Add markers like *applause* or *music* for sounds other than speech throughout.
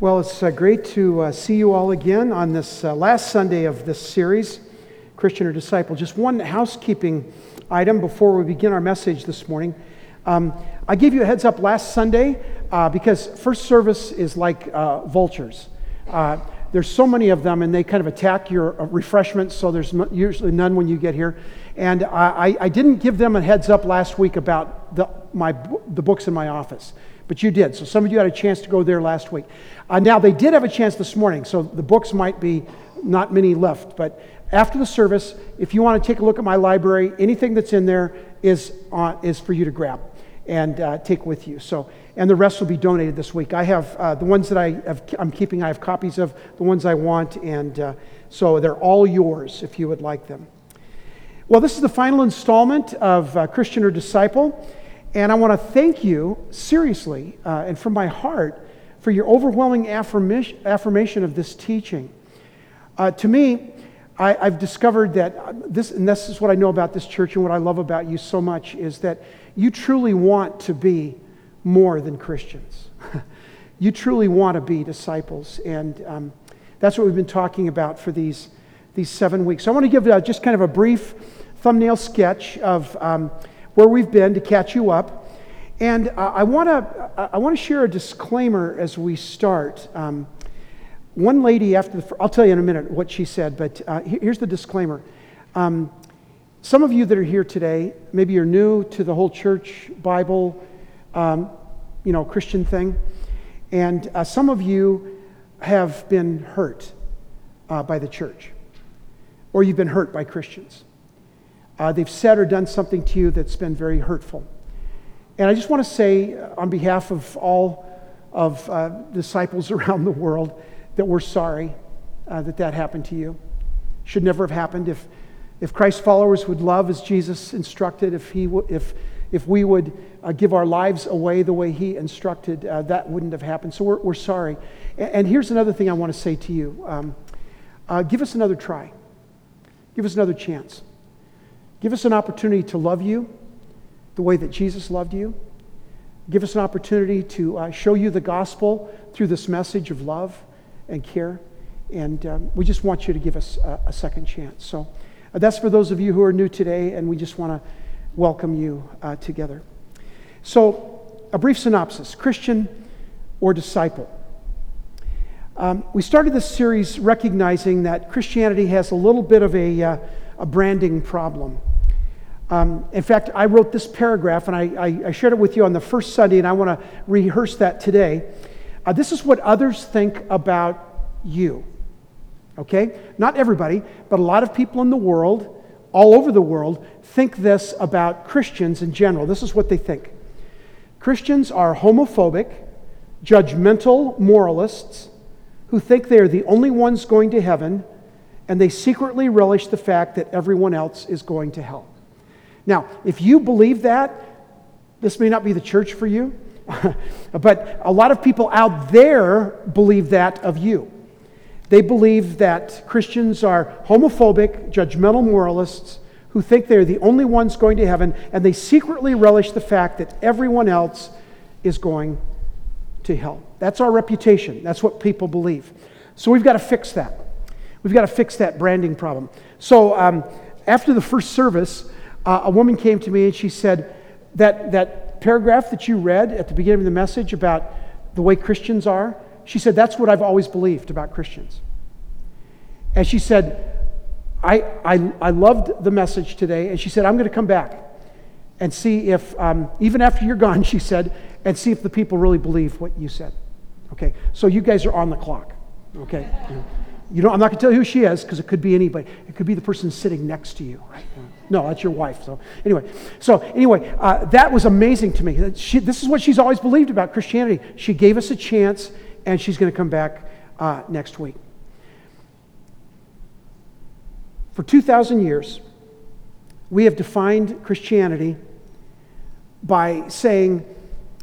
Well, it's uh, great to uh, see you all again on this uh, last Sunday of this series, Christian or Disciple. Just one housekeeping item before we begin our message this morning. Um, I gave you a heads up last Sunday uh, because first service is like uh, vultures. Uh, there's so many of them, and they kind of attack your refreshments, so there's usually none when you get here. And I, I didn't give them a heads up last week about the, my, the books in my office but you did. So some of you had a chance to go there last week. Uh, now, they did have a chance this morning, so the books might be not many left. But after the service, if you want to take a look at my library, anything that's in there is, uh, is for you to grab and uh, take with you. So, and the rest will be donated this week. I have uh, the ones that I have, I'm keeping. I have copies of the ones I want, and uh, so they're all yours if you would like them. Well, this is the final installment of uh, Christian or Disciple. And I want to thank you seriously uh, and from my heart for your overwhelming affirmation, affirmation of this teaching. Uh, to me, I, have discovered that this, and this is what I know about this church and what I love about you so much, is that you truly want to be more than Christians. *laughs* you truly want to be disciples. And um, that's what we've been talking about for these, these seven weeks. So I want to give uh, just kind of a brief thumbnail sketch of. Um, where we've been to catch you up. And uh, I want to I want to share a disclaimer as we start. Um, one lady after the I'll tell you in a minute what she said, but uh, here's the disclaimer. Um, some of you that are here today, maybe you're new to the whole church Bible, um, you know, Christian thing, and uh, some of you have been hurt uh, by the church, or you've been hurt by Christians. Uh, they've said or done something to you that's been very hurtful. And I just want to say, uh, on behalf of all of uh, disciples *laughs* around the world, that we're sorry uh, that that happened to you. Should never have happened. If, if Christ's followers would love as Jesus instructed, if, he w- if, if we would uh, give our lives away the way he instructed, uh, that wouldn't have happened. So we're, we're sorry. And, and here's another thing I want to say to you um, give us another try, give us another chance. Give us an opportunity to love you the way that Jesus loved you. Give us an opportunity to uh, show you the gospel through this message of love and care. And um, we just want you to give us a, a second chance. So uh, that's for those of you who are new today, and we just want to welcome you uh, together. So, a brief synopsis Christian or disciple. Um, we started this series recognizing that Christianity has a little bit of a, uh, a branding problem. Um, in fact, I wrote this paragraph and I, I, I, shared it with you on the first Sunday, and I want to rehearse that today. Uh, this is what others think about you. Okay? Not everybody, but a lot of people in the world, all over the world, think this about Christians in general. This is what they think Christians are homophobic, judgmental moralists who think they are the only ones going to heaven, and they secretly relish the fact that everyone else is going to hell. Now, if you believe that, this may not be the church for you, *laughs* but a lot of people out there believe that of you. They believe that Christians are homophobic, judgmental moralists who think they're the only ones going to heaven, and they secretly relish the fact that everyone else is going to hell. That's our reputation. That's what people believe. So we've got to fix that. We've got to fix that branding problem. So um, after the first service, uh, a woman came to me and she said, that, that paragraph that you read at the beginning of the message about the way Christians are, she said, that's what I've always believed about Christians. And she said, I, I, I loved the message today. And she said, I'm going to come back and see if, um, even after you're gone, *laughs* she said, and see if the people really believe what you said. Okay, so you guys are on the clock. Okay. You know, I'm not going to tell you who she is because it could be anybody. It could be the person sitting next to you. Right? No, that's your wife. So anyway, so anyway, uh, that was amazing to me. She, this is what she's always believed about Christianity. She gave us a chance, and she's going to come back uh, next week. For 2,000 years, we have defined Christianity by saying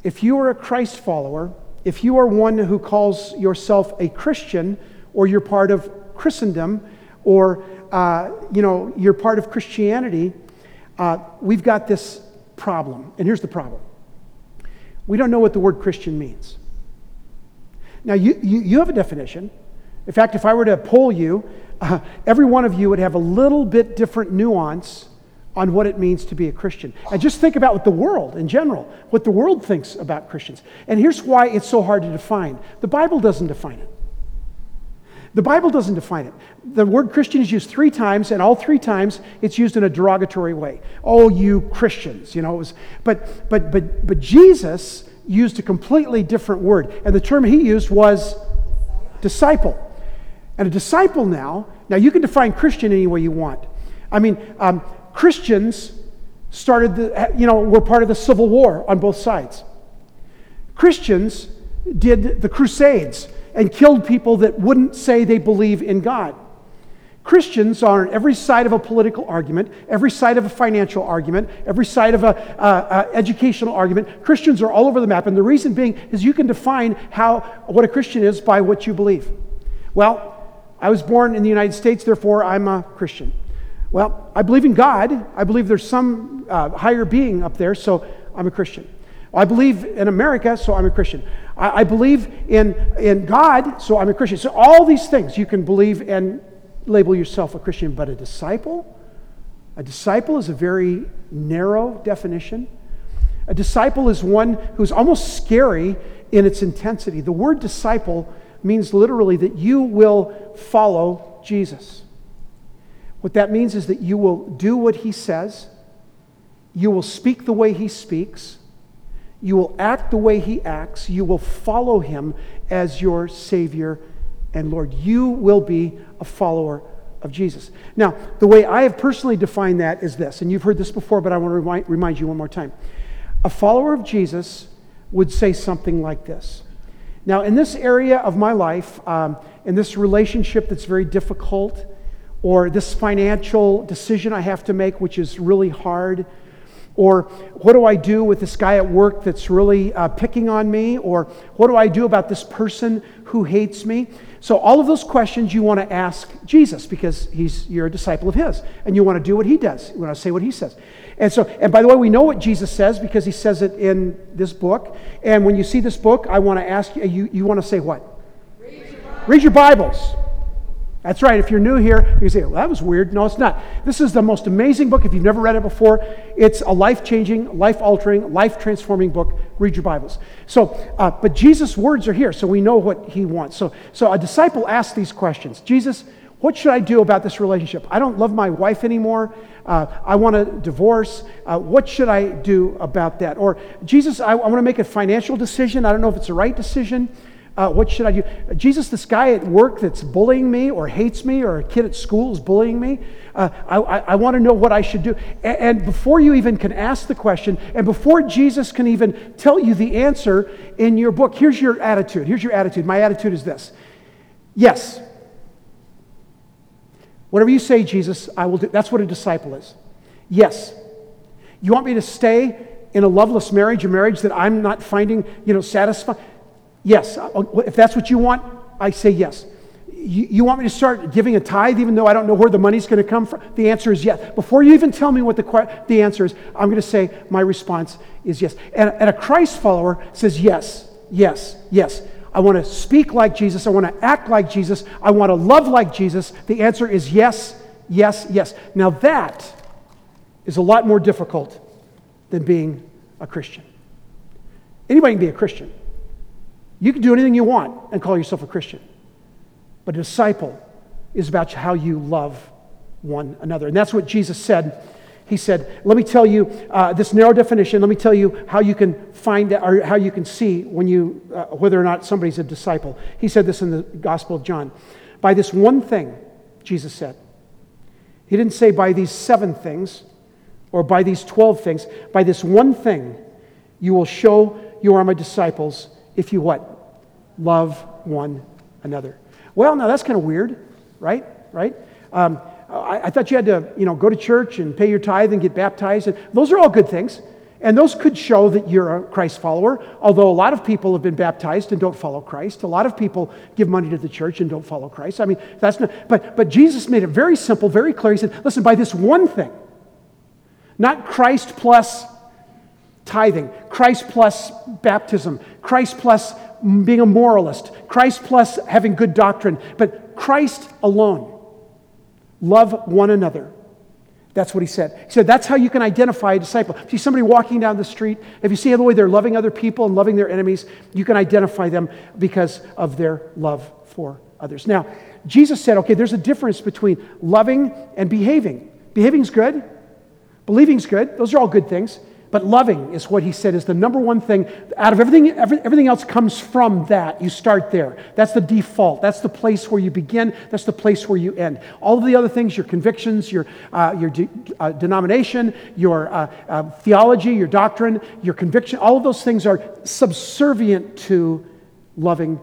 if you are a Christ follower, if you are one who calls yourself a Christian, or you're part of Christendom, or uh, you know, you're part of Christianity, uh, we've got this problem. And here's the problem we don't know what the word Christian means. Now, you, you, you have a definition. In fact, if I were to poll you, uh, every one of you would have a little bit different nuance on what it means to be a Christian. And just think about what the world in general, what the world thinks about Christians. And here's why it's so hard to define the Bible doesn't define it. The Bible doesn't define it. The word Christian is used three times, and all three times it's used in a derogatory way. Oh, you Christians, you know. It was, but, but, but, but Jesus used a completely different word, and the term he used was disciple. And a disciple now, now you can define Christian any way you want. I mean, um, Christians started the, you know, were part of the Civil War on both sides. Christians did the Crusades and killed people that wouldn't say they believe in God. Christians are on every side of a political argument, every side of a financial argument, every side of an uh, uh, educational argument. Christians are all over the map, and the reason being is you can define how what a Christian is by what you believe. Well, I was born in the United States, therefore I'm a Christian. Well, I believe in God. I believe there's some uh, higher being up there, so I'm a Christian. I believe in America, so I'm a Christian. I, I believe in, in God, so I'm a Christian. So, all these things you can believe and label yourself a Christian, but a disciple? A disciple is a very narrow definition. A disciple is one who's almost scary in its intensity. The word disciple means literally that you will follow Jesus. What that means is that you will do what he says, you will speak the way he speaks, you will act the way he acts, you will follow him as your Savior and Lord. You will be a follower of Jesus. Now, the way I have personally defined that is this, and you've heard this before, but I want to remind, remind you one more time. A follower of Jesus would say something like this. Now, in this area of my life, um, in this relationship that's very difficult, or this financial decision I have to make, which is really hard, or what do I do with this guy at work that's really uh, picking on me, or what do I do about this person who hates me? So, all of those questions you want to ask Jesus because he's, you're a disciple of his, and you want to do what he does. You want to say what he says. And so, and by the way, we know what Jesus says because he says it in this book. And when you see this book, I want to ask you, you, you want to say what? Read your, Read your Bibles. That's right. If you're new here, you say, well, that was weird. No, it's not. This is the most amazing book. If you've never read it before, it's a life changing, life altering, life transforming book. Read your Bibles. So, uh, but Jesus' words are here, so we know what he wants. So, so a disciple asks these questions Jesus, what should I do about this relationship? I don't love my wife anymore. Uh, I want to divorce. Uh, what should I do about that? Or, Jesus, I, I want to make a financial decision. I don't know if it's the right decision. Uh, what should I do? Jesus, this guy at work that's bullying me or hates me, or a kid at school is bullying me, uh, I, I, I want to know what I should do. And, and before you even can ask the question, and before Jesus can even tell you the answer in your book, here's your attitude. Here's your attitude. My attitude is this Yes. Whatever you say, Jesus, I will do. That's what a disciple is. Yes. You want me to stay in a loveless marriage, a marriage that I'm not finding, you know, satisfying? Yes. Uh, if that's what you want, I say yes. You, you, want me to start giving a tithe even though I don't know where the money's going to come from? The answer is yes. Before you even tell me what the, the answer is, I'm going to say my response is yes. And, and a Christ follower says yes, yes, yes. I want to speak like Jesus. I want to act like Jesus. I want to love like Jesus. The answer is yes, yes, yes. Now that is a lot more difficult than being a Christian. Anybody can be a Christian. You can do anything you want and call yourself a Christian. But a disciple is about how you love one another. And that's what Jesus said. He said, Let me tell you uh, this narrow definition. Let me tell you how you can find out, or how you can see when you, uh, whether or not somebody's a disciple. He said this in the Gospel of John. By this one thing, Jesus said. He didn't say by these seven things or by these 12 things. By this one thing, you will show you are my disciples if you what? Love one another. Well, now that's kind of weird, right? Right? Um, I, I, thought you had to, you know, go to church and pay your tithe and get baptized. And those are all good things. And those could show that you're a Christ follower, although a lot of people have been baptized and don't follow Christ. A lot of people give money to the church and don't follow Christ. I mean, that's not, but, but Jesus made it very simple, very clear. He said, listen, by this one thing, not Christ plus tithing, Christ plus baptism, Christ plus being a moralist, Christ plus having good doctrine, but Christ alone. Love one another. That's what he said. He said, That's how you can identify a disciple. If you see somebody walking down the street, if you see the way they're loving other people and loving their enemies, you can identify them because of their love for others. Now, Jesus said, Okay, there's a difference between loving and behaving. Behaving's good, believing's good, those are all good things. But loving is what he said is the number one thing. Out of everything, every, everything else comes from that. You start there. That's the default. That's the place where you begin. That's the place where you end. All of the other things, your convictions, your, uh, your de- uh, denomination, your uh, uh theology, your doctrine, your conviction, all of those things are subservient to loving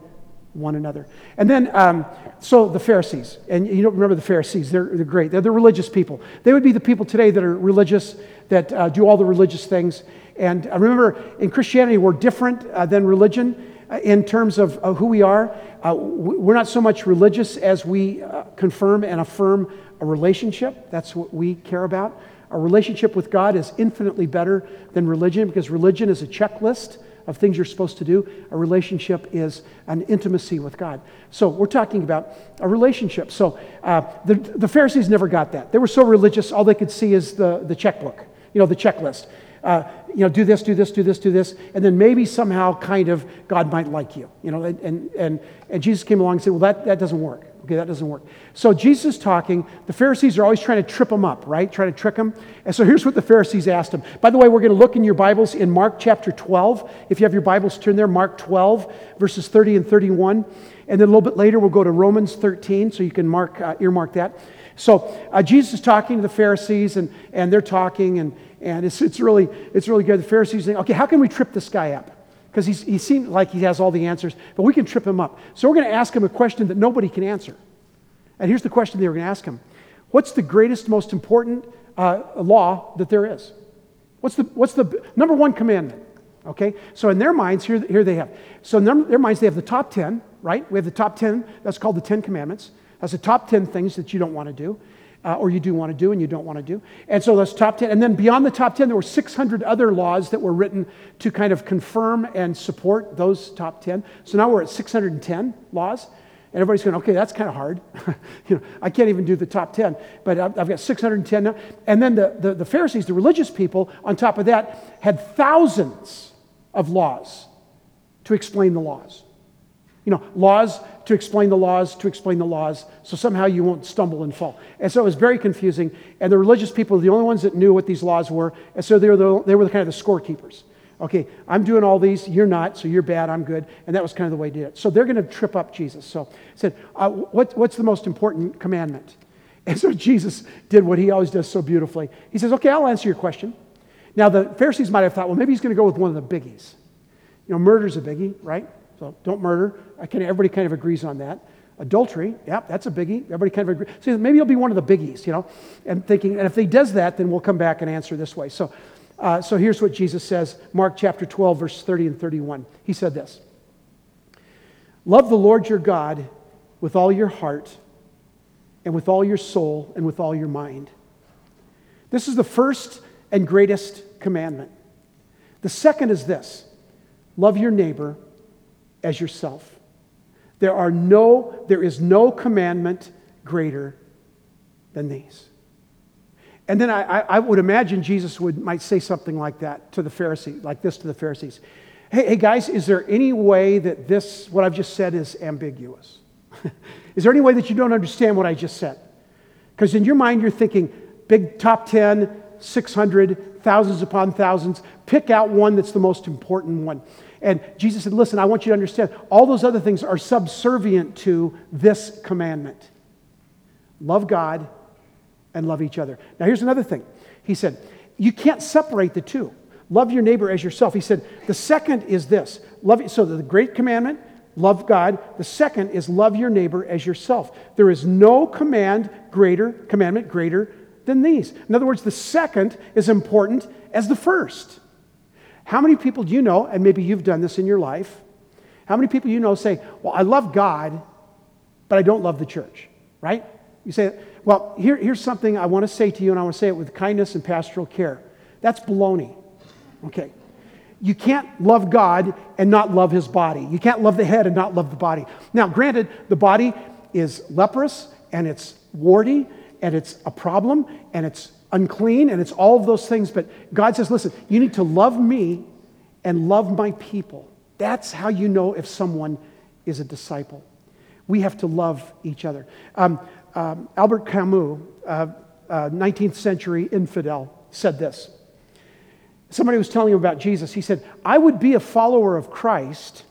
one another. And then, um, so the Pharisees, and you don't remember the Pharisees, they're, they're great. They're the religious people. They would be the people today that are religious, that uh, do all the religious things. And I remember in Christianity, we're different uh, than religion uh, in terms of who we are. Uh, we're not so much religious as we uh, confirm and affirm a relationship. That's what we care about. A relationship with God is infinitely better than religion because religion is a checklist of things you're supposed to do. A relationship is an intimacy with God. So we're talking about a relationship. So uh, the, the Pharisees never got that. They were so religious, all they could see is the, the checkbook, you know, the checklist. Uh, you know, do this, do this, do this, do this, and then maybe somehow kind of God might like you, you know, and, and, and Jesus came along and said, well, that, that doesn't work. Okay, that doesn't work. So Jesus is talking. The Pharisees are always trying to trip him up, right? Trying to trick him. And so here's what the Pharisees asked him. By the way, we're going to look in your Bibles in Mark chapter 12. If you have your Bibles, turn there, Mark 12, verses 30 and 31. And then a little bit later, we'll go to Romans 13, so you can mark, uh, earmark that. So uh, Jesus is talking to the Pharisees, and, and they're talking, and, and it's, it's, really, it's really good. The Pharisees think, okay, how can we trip this guy up? because he seems like he has all the answers, but we can trip him up. So we're going to ask him a question that nobody can answer. And here's the question they were going to ask him What's the greatest, most important uh, law that there is? What's the, what's the number one commandment? Okay, so in their minds, here, here they have. So in their minds, they have the top 10, right? We have the top 10, that's called the 10 commandments. That's the top 10 things that you don't want to do uh, or you do want to do and you don't want to do. And so that's top 10. And then beyond the top 10, there were 600 other laws that were written to kind of confirm and support those top 10. So now we're at 610 laws. And everybody's going, okay, that's kind of hard. *laughs* you know, I can't even do the top 10, but I've, I've got 610 now. And then the, the, the Pharisees, the religious people, on top of that, had thousands of laws to explain the laws. You know, laws to explain the laws, to explain the laws, so somehow you won't stumble and fall. And so it was very confusing. And the religious people were the only ones that knew what these laws were. And so they were the, they were the kind of the scorekeepers. Okay, I'm doing all these, you're not, so you're bad, I'm good. And that was kind of the way they did it. So they're going to trip up Jesus. So he said, uh, what, What's the most important commandment? And so Jesus did what he always does so beautifully. He says, Okay, I'll answer your question. Now, the Pharisees might have thought, well, maybe he's going to go with one of the biggies. You know, murder's a biggie, right? So don't murder. I can, everybody kind of agrees on that. Adultery, yeah, that's a biggie. Everybody kind of agrees. So maybe it'll be one of the biggies, you know. And thinking, and if he does that, then we'll come back and answer this way. So, uh, so here's what Jesus says, Mark chapter 12, verse 30 and 31. He said this: Love the Lord your God with all your heart, and with all your soul, and with all your mind. This is the first and greatest commandment. The second is this: love your neighbor as yourself. There, are no, there is no commandment greater than these. And then I, I, would imagine Jesus would, might say something like that to the Pharisees, like this to the Pharisees. Hey, hey guys, is there any way that this, what I've just said, is ambiguous? *laughs* is there any way that you don't understand what I just said? Because in your mind, you're thinking big top 10, 600, thousands upon thousands. Pick out one that's the most important one. And Jesus said, Listen, I want you to understand all those other things are subservient to this commandment love God and love each other. Now, here's another thing. He said, You can't separate the two. Love your neighbor as yourself. He said, The second is this love, so the great commandment, love God. The second is love your neighbor as yourself. There is no command greater, commandment greater than these. In other words, the second is important as the first. How many people do you know, and maybe you've done this in your life, how many people you know say, Well, I love God, but I don't love the church, right? You say, Well, here, here's something I want to say to you, and I want to say it with kindness and pastoral care. That's baloney. Okay. you can't love God and not love his body. You can't love the head and not love the body. Now, granted, the body is leprous and it's warty and it's a problem and it's unclean and it's all of those things, but God says, listen, you need to love me and love my people. That's how you know if someone is a disciple. We have to love each other. Um, um, Albert Camus, uh, uh, 19th century infidel, said this. Somebody was telling him about Jesus. He said, I would be a follower of Christ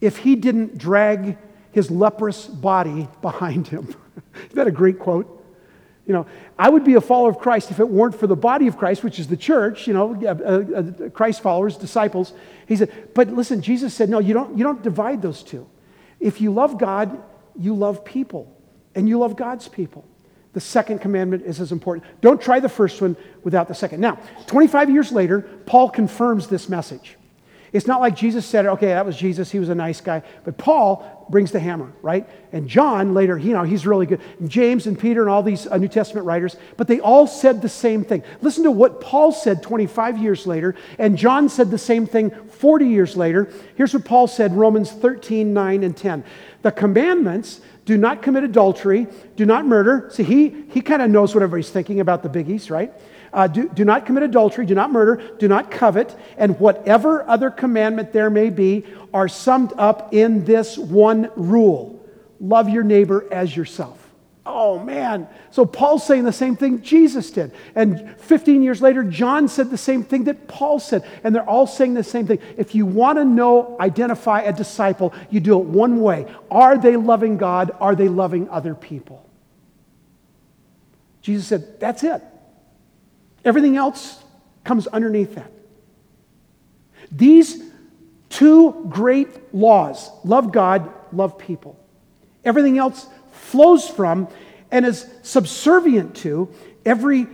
if he didn't drag his leprous body *laughs* behind him. Isn't that a great quote? You know, I would be a follower of Christ if it weren't for the body of Christ, which is the church, you know, uh, uh, Christ followers, disciples. He said, but listen, Jesus said, no, you don't, you don't divide those two. If you love God, you love people, and you love God's people. The second commandment is as important. Don't try the first one without the second. Now, 25 years later, Paul confirms this message. It's not like Jesus said, okay, that was Jesus, he was a nice guy. But Paul brings the hammer, right? And John later, you know, he's really good. And James and Peter and all these uh, New Testament writers, but they all said the same thing. Listen to what Paul said 25 years later, and John said the same thing 40 years later. Here's what Paul said Romans 13, 9, and 10. The commandments do not commit adultery, do not murder. See, he, he kind of knows what everybody's thinking about the biggies, right? Uh, do, do not commit adultery, do not murder, do not covet, and whatever other commandment there may be are summed up in this one rule love your neighbor as yourself. Oh man. So Paul's saying the same thing Jesus did. And 15 years later, John said the same thing that Paul said. And they're all saying the same thing. If you want to know, identify a disciple, you do it one way. Are they loving God? Are they loving other people? Jesus said, that's it. Everything else comes underneath that. These two great laws love God, love people. Everything else flows from and is subservient to every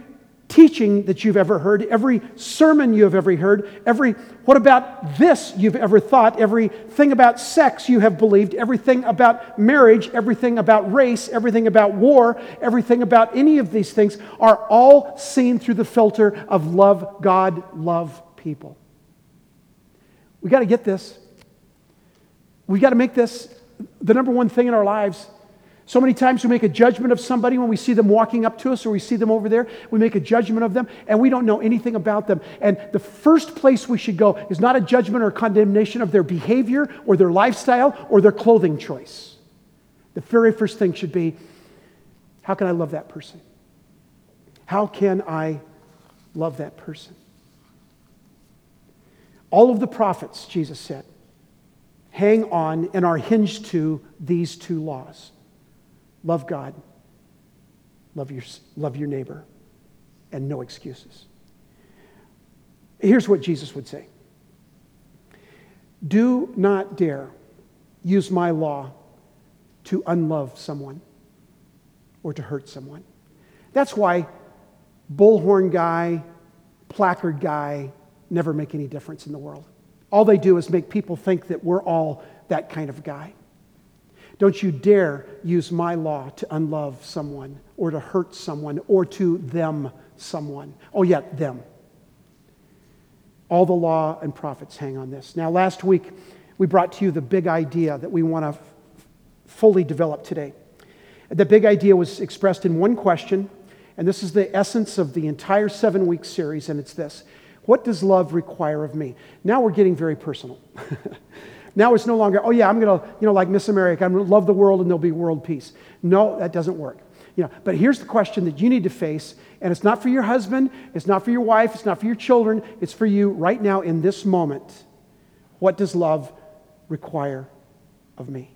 teaching that you've ever heard, every sermon you have ever heard, every what about this you've ever thought, everything about sex you have believed, everything about marriage, everything about race, everything about war, everything about any of these things are all seen through the filter of love God, love people. We got to get this. We got to make this the number one thing in our lives so many times we make a judgment of somebody when we see them walking up to us or we see them over there. We make a judgment of them and we don't know anything about them. And the first place we should go is not a judgment or condemnation of their behavior or their lifestyle or their clothing choice. The very first thing should be how can I love that person? How can I love that person? All of the prophets, Jesus said, hang on and are hinged to these two laws Love God, love your, love your neighbor, and no excuses. Here's what Jesus would say Do not dare use my law to unlove someone or to hurt someone. That's why bullhorn guy, placard guy never make any difference in the world. All they do is make people think that we're all that kind of guy. Don't you dare use my law to unlove someone or to hurt someone or to them someone. Oh, yeah, them. All the law and prophets hang on this. Now, last week, we brought to you the big idea that we want to f- fully develop today. The big idea was expressed in one question, and this is the essence of the entire seven week series, and it's this What does love require of me? Now we're getting very personal. *laughs* Now it's no longer, oh yeah, I'm going to, you know, like Miss America, I'm going to love the world and there'll be world peace. No, that doesn't work. You know, but here's the question that you need to face, and it's not for your husband, it's not for your wife, it's not for your children, it's for you right now in this moment. What does love require of me?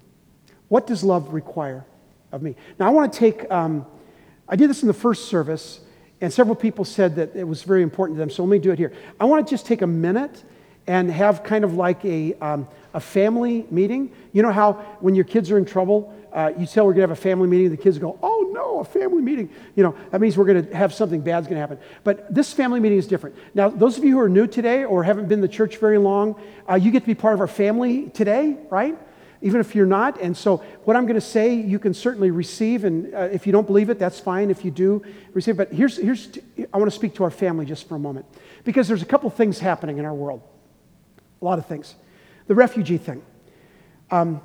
What does love require of me? Now, I want to take, um, I did this in the first service, and several people said that it was very important to them, so let me do it here. I want to just take a minute and have kind of like a, um, a family meeting. You know how when your kids are in trouble, uh, you tell we're going to have a family meeting, the kids go, oh no, a family meeting. You know, that means we're going to have something bad's going to happen. But this family meeting is different. Now, those of you who are new today or haven't been to church very long, uh, you get to be part of our family today, right? Even if you're not. And so, what I'm going to say, you can certainly receive. And uh, if you don't believe it, that's fine if you do receive. But here's, here's I want to speak to our family just for a moment. Because there's a couple things happening in our world. A lot of things. The refugee thing. Um,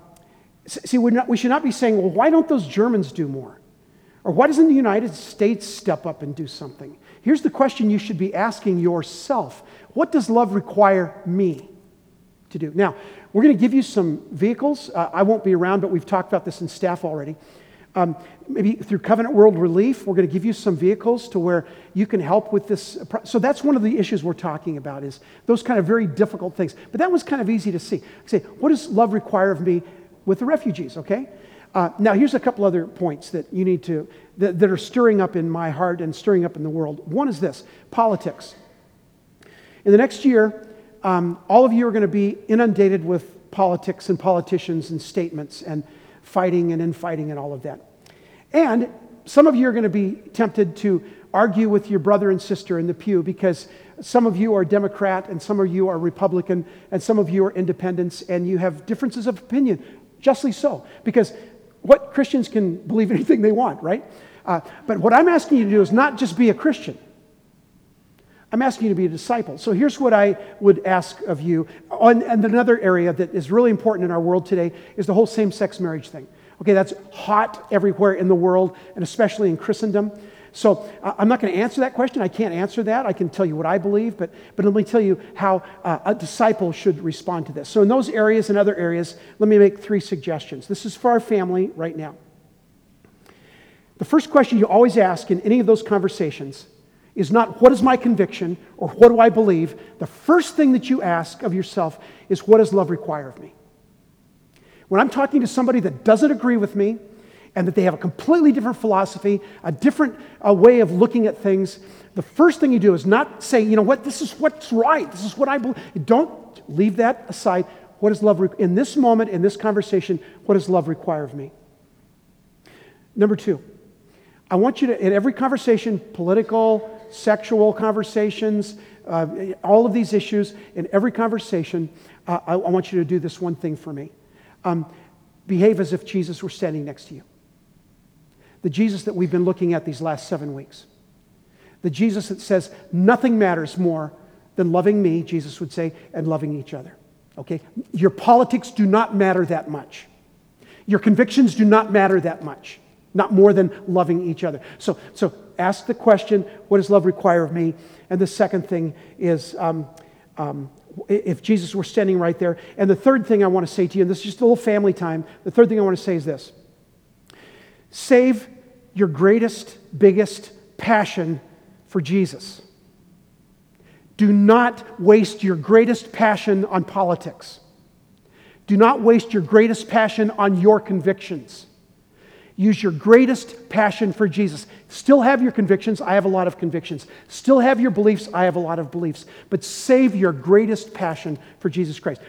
see, not, we should not be saying, well, why don't those Germans do more? Or why doesn't the United States step up and do something? Here's the question you should be asking yourself What does love require me to do? Now, we're going to give you some vehicles. Uh, I won't be around, but we've talked about this in staff already. Um, maybe through Covenant World Relief, we're going to give you some vehicles to where you can help with this. So that's one of the issues we're talking about is those kind of very difficult things. But that was kind of easy to see. Say, what does love require of me with the refugees? Okay. Uh, now here's a couple other points that you need to that, that are stirring up in my heart and stirring up in the world. One is this: politics. In the next year, um, all of you are going to be inundated with politics and politicians and statements and fighting and infighting and all of that. And some of you are going to be tempted to argue with your brother and sister in the pew because some of you are Democrat and some of you are Republican and some of you are independents and you have differences of opinion. Justly so, because what Christians can believe anything they want, right? Uh, but what I'm asking you to do is not just be a Christian. I'm asking you to be a disciple. So here's what I would ask of you. and another area that is really important in our world today is the whole same sex marriage thing. Okay, that's hot everywhere in the world, and especially in Christendom. So uh, I'm not going to answer that question. I can't answer that. I can tell you what I believe, but, but let me tell you how uh, a disciple should respond to this. So, in those areas and other areas, let me make three suggestions. This is for our family right now. The first question you always ask in any of those conversations is not what is my conviction or what do I believe. The first thing that you ask of yourself is what does love require of me? When I'm talking to somebody that doesn't agree with me and that they have a completely different philosophy, a different uh, way of looking at things, the first thing you do is not say, you know what, this is what's right, this is what I believe. Don't leave that aside. What does love, re- in this moment, in this conversation, what does love require of me? Number two, I want you to, in every conversation, political, sexual conversations, uh, all of these issues, in every conversation, uh, I, I want you to do this one thing for me um, behave as if Jesus were standing next to you. The Jesus that we've been looking at these last seven weeks. The Jesus that says, nothing matters more than loving me, Jesus would say, and loving each other. Okay? Your politics do not matter that much. Your convictions do not matter that much, not more than loving each other. So, so ask the question, what does love require of me? And the second thing is, um, um, if Jesus were standing right there. And the third thing I want to say to you, and this is just a little family time, the third thing I want to say is this save your greatest, biggest passion for Jesus. Do not waste your greatest passion on politics. Do not waste your greatest passion on your convictions. Use your greatest passion for Jesus. Still have your convictions. I have a lot of convictions. Still have your beliefs. I have a lot of beliefs. But save your greatest passion for Jesus Christ.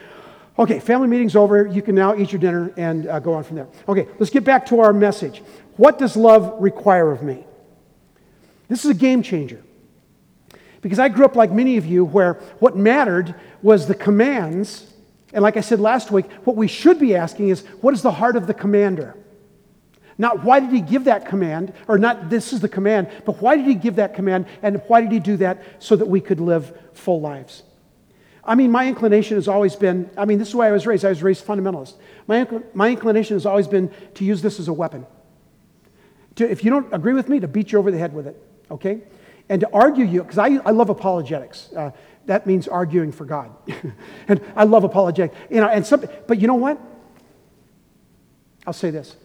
Okay, family meeting's over. You can now eat your dinner and uh, go on from there. Okay, let's get back to our message. What does love require of me? This is a game changer. Because I grew up like many of you, where what mattered was the commands. And like I said last week, what we should be asking is what is the heart of the commander? Not why did he give that command, or not this is the command, but why did he give that command, and why did he do that so that we could live full lives? I mean, my inclination has always been I mean, this is why I was raised. I was raised fundamentalist. My, my inclination has always been to use this as a weapon. To, if you don't agree with me, to beat you over the head with it, okay? And to argue you, because I, I love apologetics. Uh, that means arguing for God. *laughs* and I love apologetics. You know, and some, but you know what? I'll say this.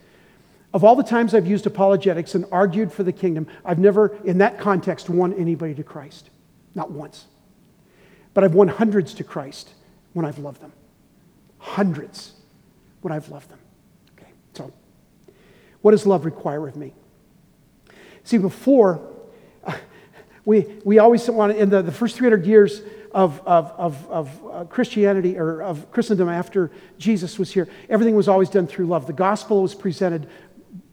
Of all the times I've used apologetics and argued for the kingdom, I've never, in that context, won anybody to Christ. Not once. But I've won hundreds to Christ when I've loved them. Hundreds when I've loved them. Okay, so what does love require of me? See, before, *laughs* we, we always want to, in the, the first 300 years of, of, of, of uh, Christianity or of Christendom after Jesus was here, everything was always done through love. The gospel was presented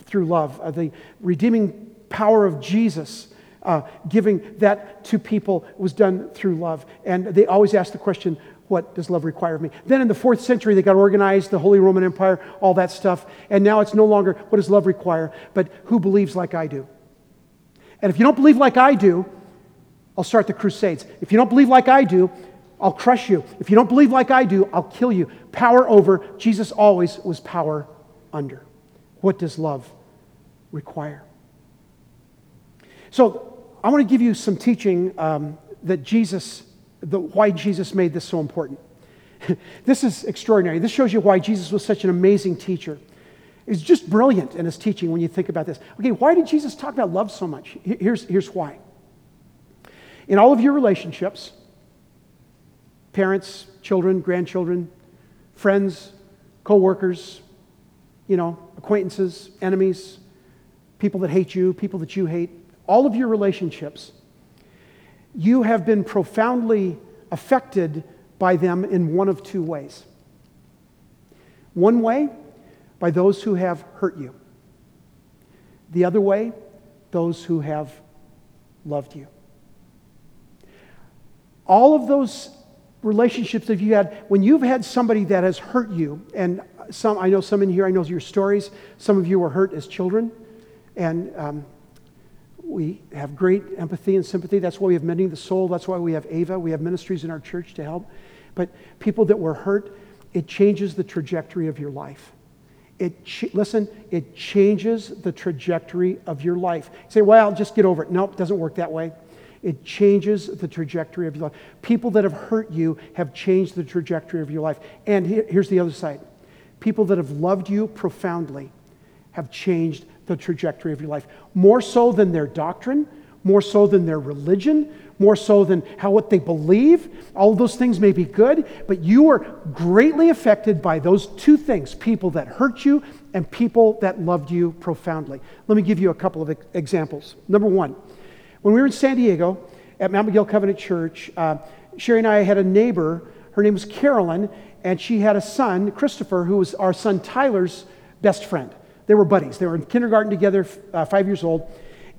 through love. Uh, the redeeming power of Jesus, uh, giving that to people, was done through love. And they always ask the question, what does love require of me? Then in the fourth century, they got organized, the Holy Roman Empire, all that stuff. And now it's no longer what does love require, but who believes like I do. And if you don't believe like I do, I'll start the Crusades. If you don't believe like I do, I'll crush you. If you don't believe like I do, I'll kill you. Power over. Jesus always was power under. What does love require? So I want to give you some teaching um, that Jesus, the, why Jesus made this so important. *laughs* this is extraordinary. This shows you why Jesus was such an amazing teacher. He's just brilliant in his teaching when you think about this. Okay, why did Jesus talk about love so much? Here's, here's why. In all of your relationships, parents, children, grandchildren, friends, co-workers, you know, acquaintances, enemies, people that hate you, people that you hate, all of your relationships, you have been profoundly affected by them in one of two ways. One way, by those who have hurt you. The other way, those who have loved you. All of those relationships that you had, when you've had somebody that has hurt you, and some, I know some in here, I know your stories, some of you were hurt as children, and um, we have great empathy and sympathy. That's why we have Mending the Soul. That's why we have Ava. We have ministries in our church to help. But people that were hurt, it changes the trajectory of your life. It ch- listen, it changes the trajectory of your life. You say, well, just get over it. No, it doesn't work that way. It changes the trajectory of your life. People that have hurt you have changed the trajectory of your life. And here, here's the other side people that have loved you profoundly have changed the trajectory of your life. More so than their doctrine, more so than their religion, more so than how what they believe. All those things may be good, but you are greatly affected by those two things people that hurt you and people that loved you profoundly. Let me give you a couple of examples. Number one, when we were in San Diego at Mount Miguel Covenant Church, uh, Sherry and I had a neighbor. Her name was Carolyn, and she had a son, Christopher, who was our son Tyler's best friend. They were buddies. They were in kindergarten together, uh, five years old.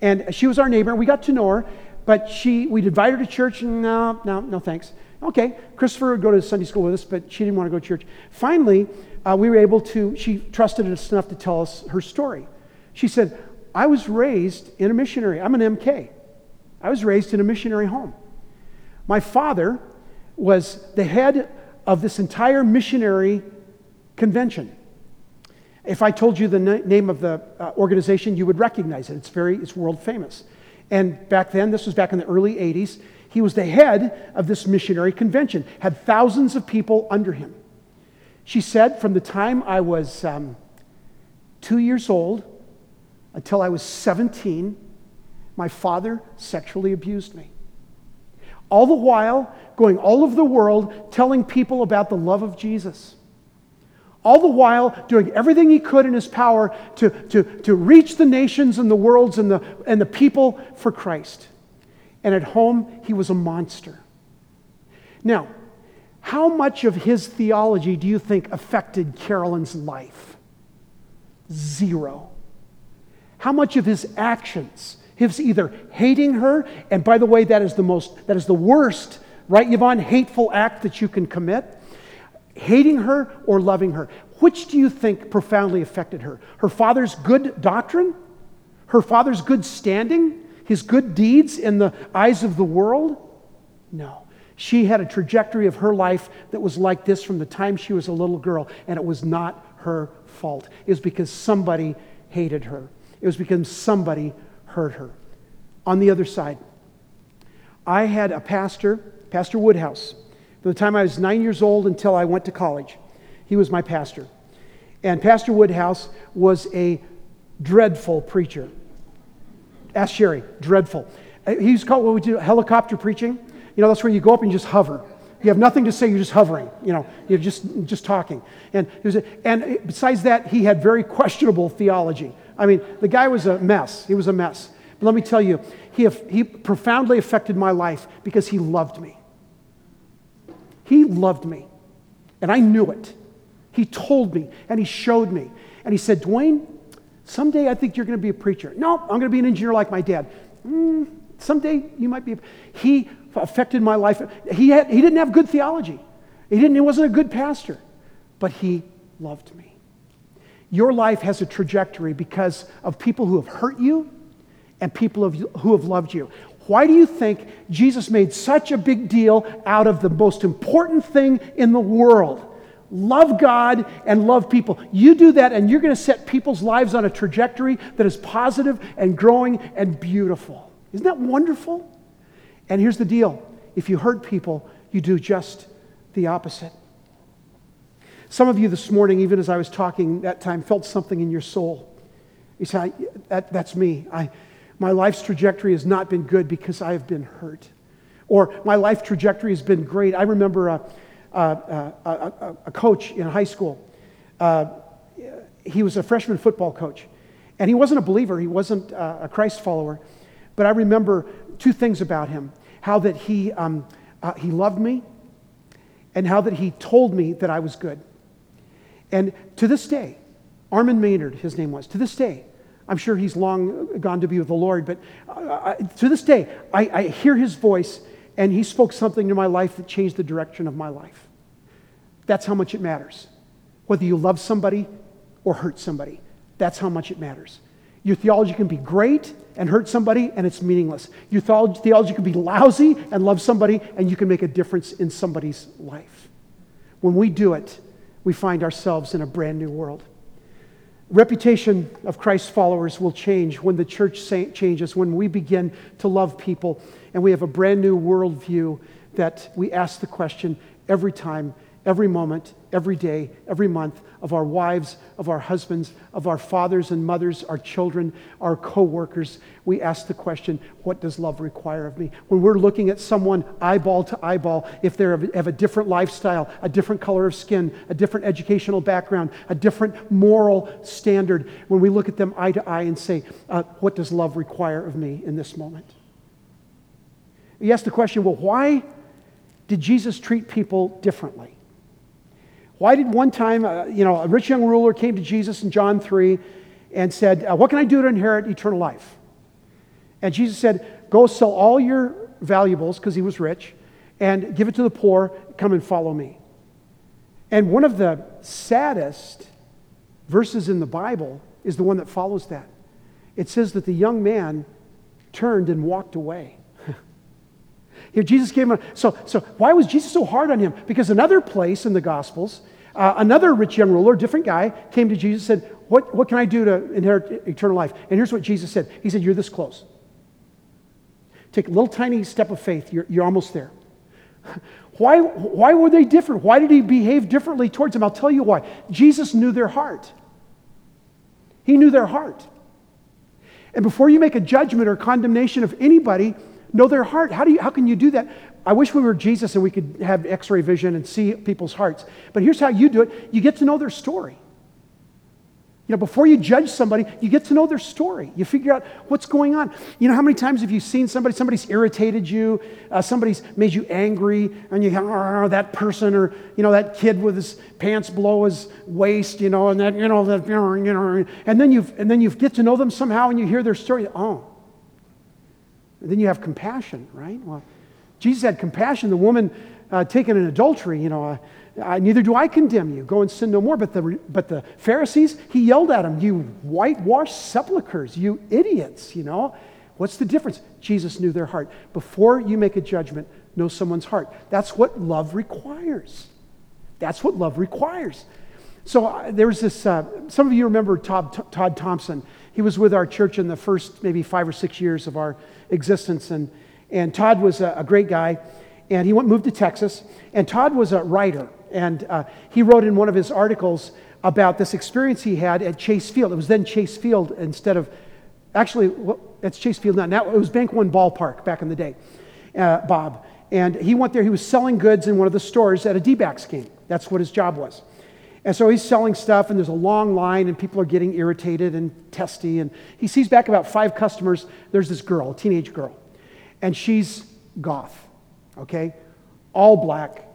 And she was our neighbor, and we got to know her. But she, we'd invite her to church, and no, no, no thanks. Okay, Christopher would go to Sunday school with us, but she didn't want to go to church. Finally, uh, we were able to, she trusted us enough to tell us her story. She said, I was raised in a missionary, I'm an MK. I was raised in a missionary home. My father was the head of this entire missionary convention. If I told you the na- name of the uh, organization, you would recognize it. It's very, it's world famous. And back then, this was back in the early 80s, he was the head of this missionary convention, had thousands of people under him. She said, from the time I was um, two years old until I was 17, my father sexually abused me. All the while, going all over the world telling people about the love of Jesus all the while doing everything he could in his power to, to, to reach the nations and the worlds and the, and the people for Christ. And at home, he was a monster. Now, how much of his theology do you think affected Carolyn's life? Zero. How much of his actions, his either hating her, and by the way, that is the most, that is the worst, right, Yvonne, hateful act that you can commit, hating her or loving her. Which do you think profoundly affected her? Her father's good doctrine? Her father's good standing? His good deeds in the eyes of the world? No. She had a trajectory of her life that was like this from the time she was a little girl, and it was not her fault. It was because somebody hated her, it was because somebody hurt her. On the other side, I had a pastor, Pastor Woodhouse, from the time I was nine years old until I went to college. He was my pastor. And Pastor Woodhouse was a dreadful preacher. Ask Sherry, dreadful. Uh, He's called what we do helicopter preaching. You know, that's where you go up and you just hover. You have nothing to say, you're just hovering, you know, you're just, just talking. And, he was a, and besides that, he had very questionable theology. I mean, the guy was a mess. He was a mess. But let me tell you, he, he profoundly affected my life because he loved me. He loved me, and I knew it. He told me, and he showed me. And he said, Dwayne, someday I think you're going to be a preacher. No, I'm going to be an engineer like my dad. Mm, someday you might be. He affected my life. He, had, he didn't have good theology, he, didn't, he wasn't a good pastor, but he loved me. Your life has a trajectory because of people who have hurt you and people who have loved you. Why do you think Jesus made such a big deal out of the most important thing in the world? Love God and love people. You do that, and you're going to set people's lives on a trajectory that is positive and growing and beautiful. Isn't that wonderful? And here's the deal if you hurt people, you do just the opposite. Some of you this morning, even as I was talking that time, felt something in your soul. You say, that, That's me. I, my life's trajectory has not been good because I have been hurt. Or my life trajectory has been great. I remember a, a, a, a coach in high school. Uh, he was a freshman football coach. And he wasn't a believer, he wasn't uh, a Christ follower. But I remember two things about him how that he, um, uh, he loved me, and how that he told me that I was good. And to this day, Armin Maynard, his name was, to this day, I'm sure he's long gone to be with the Lord, but uh, to this day, I, I hear his voice, and he spoke something to my life that changed the direction of my life. That's how much it matters. Whether you love somebody or hurt somebody, that's how much it matters. Your theology can be great and hurt somebody, and it's meaningless. Your theology can be lousy and love somebody, and you can make a difference in somebody's life. When we do it, we find ourselves in a brand new world. Reputation of Christ's followers will change when the church changes, when we begin to love people, and we have a brand new worldview that we ask the question every time every moment, every day, every month of our wives, of our husbands, of our fathers and mothers, our children, our co-workers. We ask the question, what does love require of me? When we're looking at someone eyeball to eyeball, if they have a different lifestyle, a different color of skin, a different educational background, a different moral standard, when we look at them eye to eye and say, uh, what does love require of me in this moment? You ask the question, well, why did Jesus treat people differently? Why did one time, uh, you know, a rich young ruler came to Jesus in John 3 and said, uh, What can I do to inherit eternal life? And Jesus said, Go sell all your valuables, because he was rich, and give it to the poor, come and follow me. And one of the saddest verses in the Bible is the one that follows that. It says that the young man turned and walked away. Here, Jesus gave him. A, so, so why was Jesus so hard on him? Because another place in the Gospels, uh, another rich young ruler, different guy, came to Jesus and said, what, what can I do to inherit eternal life? And here's what Jesus said He said, You're this close. Take a little tiny step of faith, you're, you're almost there. *laughs* Why, why were they different? Why did he behave differently towards them? I'll tell you why. Jesus knew their heart. He knew their heart. And before you make a judgment or condemnation of anybody, know their heart. How, do you, how can you do that? I wish we were Jesus and we could have x ray vision and see people's hearts. But here's how you do it you get to know their story. You know, before you judge somebody, you get to know their story. You figure out what's going on. You know, how many times have you seen somebody, somebody's irritated you, uh, somebody's made you angry, and you go, oh, that person, or, you know, that kid with his pants below his waist, you know, and that, you know, that, you know, and then you've, and then you get to know them somehow and you hear their story. Oh, then you have compassion, right? Well, Jesus had compassion. The woman uh, taken in adultery, you know, uh, neither do I condemn you. Go and sin no more. But the, but the Pharisees, he yelled at them, you whitewashed sepulchres, you idiots, you know. What's the difference? Jesus knew their heart. Before you make a judgment, know someone's heart. That's what love requires. That's what love requires. So uh, there was this, uh, some of you remember Todd, Todd Thompson. He was with our church in the first maybe five or six years of our existence. And, and Todd was a, a great guy. And he went, moved to Texas. And Todd was a writer. And uh, he wrote in one of his articles about this experience he had at Chase Field. It was then Chase Field instead of, actually, well, it's Chase Field now. Now it was Bank One Ballpark back in the day, uh, Bob. And he went there, he was selling goods in one of the stores at a D backs game. That's what his job was. And so he's selling stuff, and there's a long line, and people are getting irritated and testy. And he sees back about five customers. There's this girl, a teenage girl, and she's goth, okay? All black,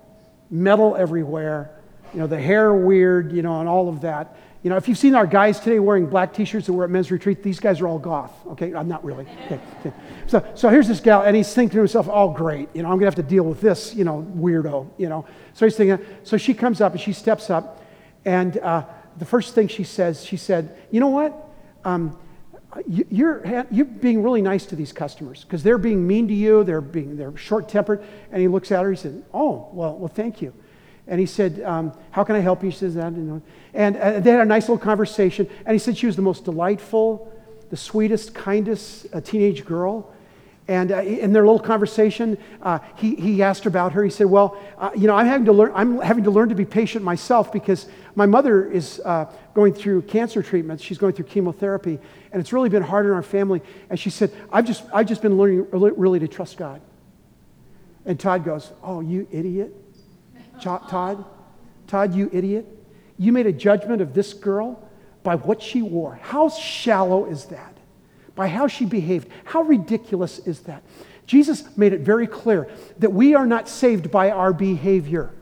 metal everywhere, you know, the hair weird, you know, and all of that. You know, if you've seen our guys today wearing black t-shirts that we're at men's retreat, these guys are all goth, okay? I'm not really. Okay, okay. So, so here's this gal, and he's thinking to himself, oh, great, you know, I'm gonna have to deal with this, you know, weirdo, you know. So he's thinking, so she comes up and she steps up, and uh, the first thing she says, she said, You know what? Um, you're, you're being really nice to these customers because they're being mean to you, they're, being, they're short tempered. And he looks at her, he said, Oh, well, well thank you. And he said, um, How can I help you? She says that. And uh, they had a nice little conversation. And he said she was the most delightful, the sweetest, kindest uh, teenage girl. And uh, in their little conversation, uh, he, he asked about her. He said, Well, uh, you know, I'm having, to learn, I'm having to learn to be patient myself because my mother is uh, going through cancer treatment. She's going through chemotherapy. And it's really been hard on our family. And she said, I've just, I've just been learning really to trust God. And Todd goes, Oh, you idiot. Todd, Todd, you idiot. You made a judgment of this girl by what she wore. How shallow is that? By how she behaved. How ridiculous is that? Jesus made it very clear that we are not saved by our behavior.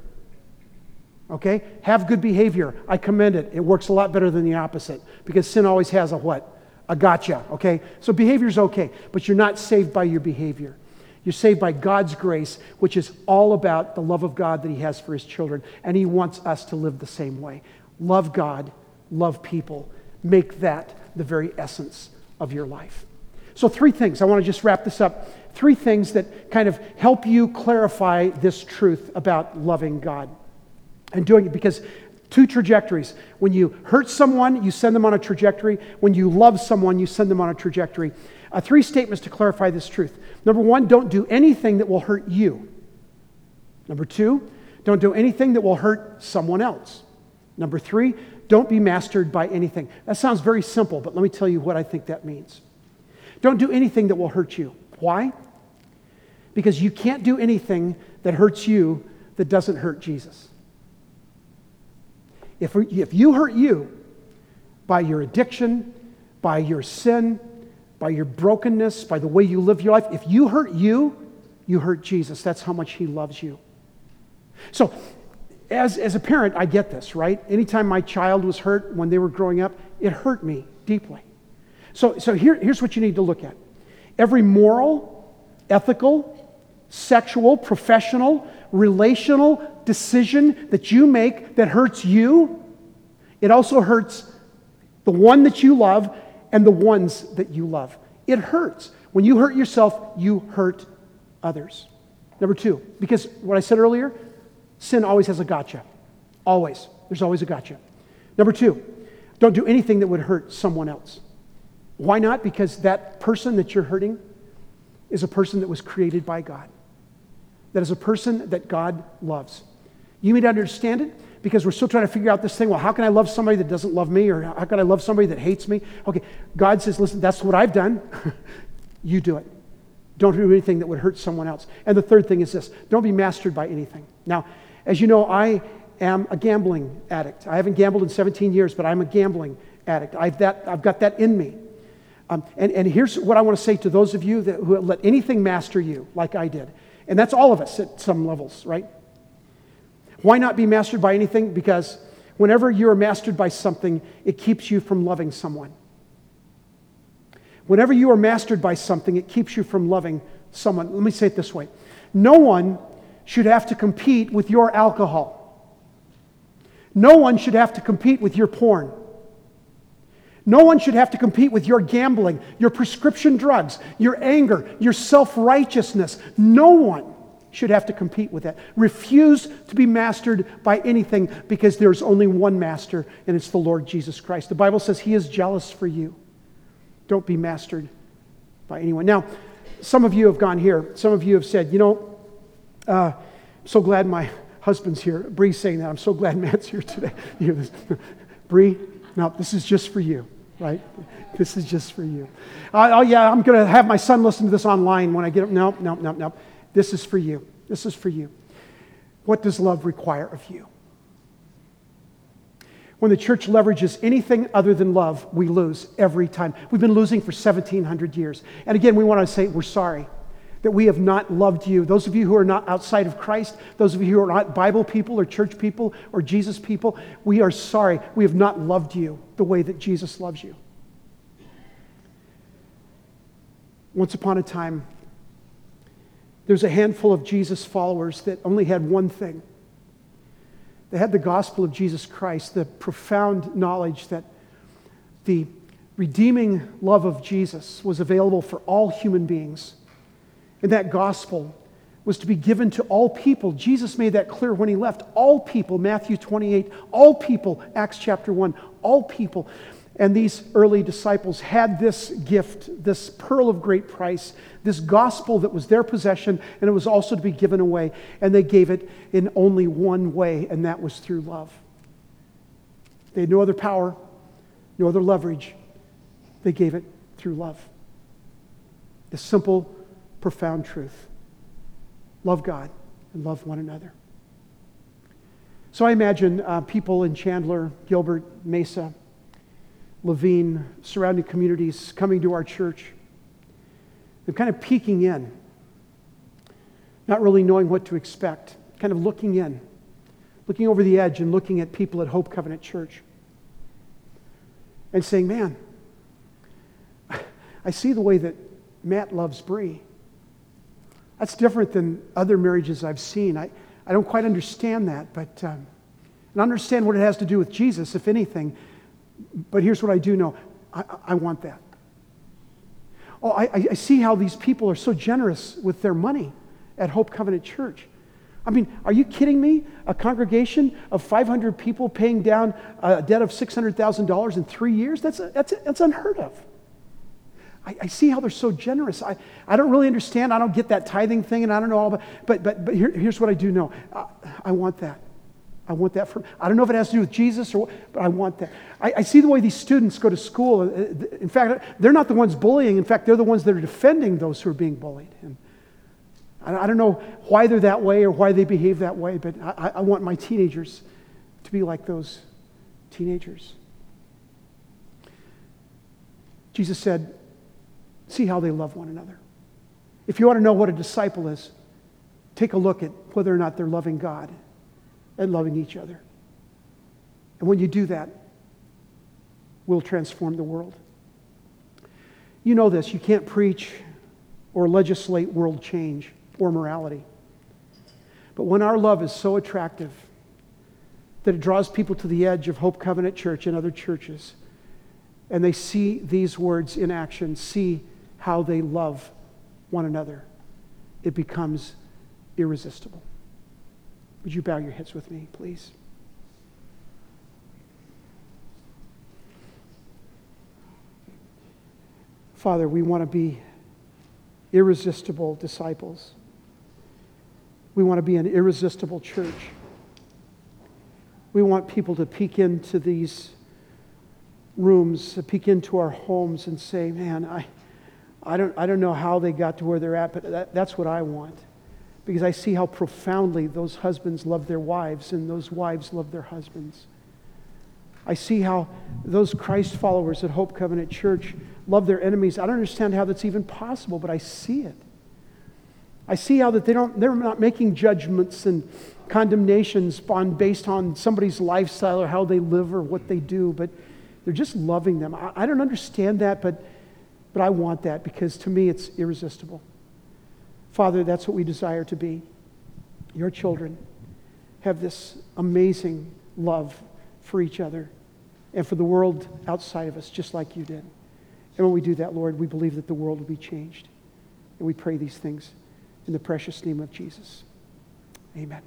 Okay? Have good behavior. I commend it. It works a lot better than the opposite because sin always has a what? A gotcha. Okay? So behavior's okay, but you're not saved by your behavior. You're saved by God's grace, which is all about the love of God that He has for His children, and He wants us to live the same way. Love God, love people. Make that the very essence of your life. So, three things. I want to just wrap this up. Three things that kind of help you clarify this truth about loving God and doing it because two trajectories. When you hurt someone, you send them on a trajectory. When you love someone, you send them on a trajectory. Uh, three statements to clarify this truth. Number one, don't do anything that will hurt you. Number two, don't do anything that will hurt someone else. Number three, don't be mastered by anything. That sounds very simple, but let me tell you what I think that means. Don't do anything that will hurt you. Why? Because you can't do anything that hurts you that doesn't hurt Jesus. If, if you hurt you by your addiction, by your sin, by your brokenness, by the way you live your life, if you hurt you, you hurt Jesus. That's how much He loves you. So as, as a parent, I get this, right? Anytime my child was hurt when they were growing up, it hurt me deeply. So, so here, here's what you need to look at every moral, ethical, sexual, professional, relational decision that you make that hurts you, it also hurts the one that you love and the ones that you love. It hurts. When you hurt yourself, you hurt others. Number two, because what I said earlier, Sin always has a gotcha. Always. There's always a gotcha. Number two, don't do anything that would hurt someone else. Why not? Because that person that you're hurting is a person that was created by God. That is a person that God loves. You need to understand it because we're still trying to figure out this thing. Well, how can I love somebody that doesn't love me? Or how can I love somebody that hates me? Okay, God says, listen, that's what I've done. *laughs* you do it. Don't do anything that would hurt someone else. And the third thing is this don't be mastered by anything. Now, as you know, I am a gambling addict. I haven't gambled in 17 years, but I'm a gambling addict. I've, that, I've got that in me. Um, and, and here's what I want to say to those of you that, who let anything master you, like I did. And that's all of us at some levels, right? Why not be mastered by anything? Because whenever you're mastered by something, it keeps you from loving someone. Whenever you are mastered by something, it keeps you from loving someone. Let me say it this way No one should have to compete with your alcohol. No one should have to compete with your porn. No one should have to compete with your gambling, your prescription drugs, your anger, your self righteousness. No one should have to compete with that. Refuse to be mastered by anything because there's only one master, and it's the Lord Jesus Christ. The Bible says he is jealous for you. Don't be mastered by anyone. Now, some of you have gone here. Some of you have said, you know, uh, so glad my husband's here. Bree's saying that. I'm so glad Matt's here today. *laughs* You hear this? Bree, no, this is just for you, right? This is just for you. Uh, oh, yeah, I'm going to have my son listen to this online when I get up. No, no, no, no. This is for you. This is for you. What does love require of you? When the church leverages anything other than love, we lose every time. We've been losing for 1,700 years. And again, we want to say we're sorry that we have not loved you. Those of you who are not outside of Christ, those of you who are not Bible people or church people or Jesus people, we are sorry. We have not loved you the way that Jesus loves you. Once upon a time, there's a handful of Jesus followers that only had one thing. They had the gospel of Jesus Christ, the profound knowledge that the redeeming love of Jesus was available for all human beings. And that gospel was to be given to all people. Jesus made that clear when he left. All people, Matthew 28, all people, Acts chapter 1, all people. And these early disciples had this gift, this pearl of great price, this gospel that was their possession, and it was also to be given away. And they gave it in only one way, and that was through love. They had no other power, no other leverage. They gave it through love. The simple, profound truth love God and love one another. So I imagine uh, people in Chandler, Gilbert, Mesa, Laveen, surrounding communities coming to our church. They're kind of peeking in, not really knowing what to expect, kind of looking in, looking over the edge and looking at people at Hope Covenant Church and saying, Man, *laughs* I see the way that Matt loves Bree. That's different than other marriages I've seen. I, I don't quite understand that, but um, and understand what it has to do with Jesus, if anything. But here's what I do know I, I want that. Oh, I, I see how these people are so generous with their money at Hope Covenant Church. I mean, are you kidding me? A congregation of 500 people paying down a debt of $600,000 in three years? That's, that's, that's unheard of. I, I, see how they're so generous. I, I don't really understand. I don't get that tithing thing, and I don't know all about But, but, but here, here's what I do know I, I want that. I want that for, I don't know if it has to do with Jesus or what, but I want that. I, I, see the way these students go to school. Uh, in fact, they're not the ones bullying. In fact, they're the ones that are defending those who are being bullied. And I, I don't know why they're that way or why they behave that way, but I, I want my teenagers to be like those teenagers. Jesus said, See how they love one another. If you want to know what a disciple is, take a look at whether or not they're loving God and loving each other. And when you do that, we'll transform the world. You know this you can't preach or legislate world change or morality. But when our love is so attractive that it draws people to the edge of Hope Covenant Church and other churches, and they see these words in action, see how they love one another, it becomes irresistible. Would you bow your heads with me, please? Father, we want to be irresistible disciples. We want to be an irresistible church. We want people to peek into these rooms, to peek into our homes and say, Man, I, I don't, I don't know how they got to where they're at, but that, that's what I want. Because I see how profoundly those husbands love their wives and those wives love their husbands. I see how those Christ followers at Hope Covenant Church love their enemies. I don't understand how that's even possible, but I see it. I see how that they don't, they're not making judgments and condemnations on, based on somebody's lifestyle or how they live or what they do, but they're just loving them. I, I don't understand that, but but I want that because to me it's irresistible. Father, that's what we desire to be. Your children have this amazing love for each other and for the world outside of us, just like you did. And when we do that, Lord, we believe that the world will be changed. And we pray these things in the precious name of Jesus. Amen.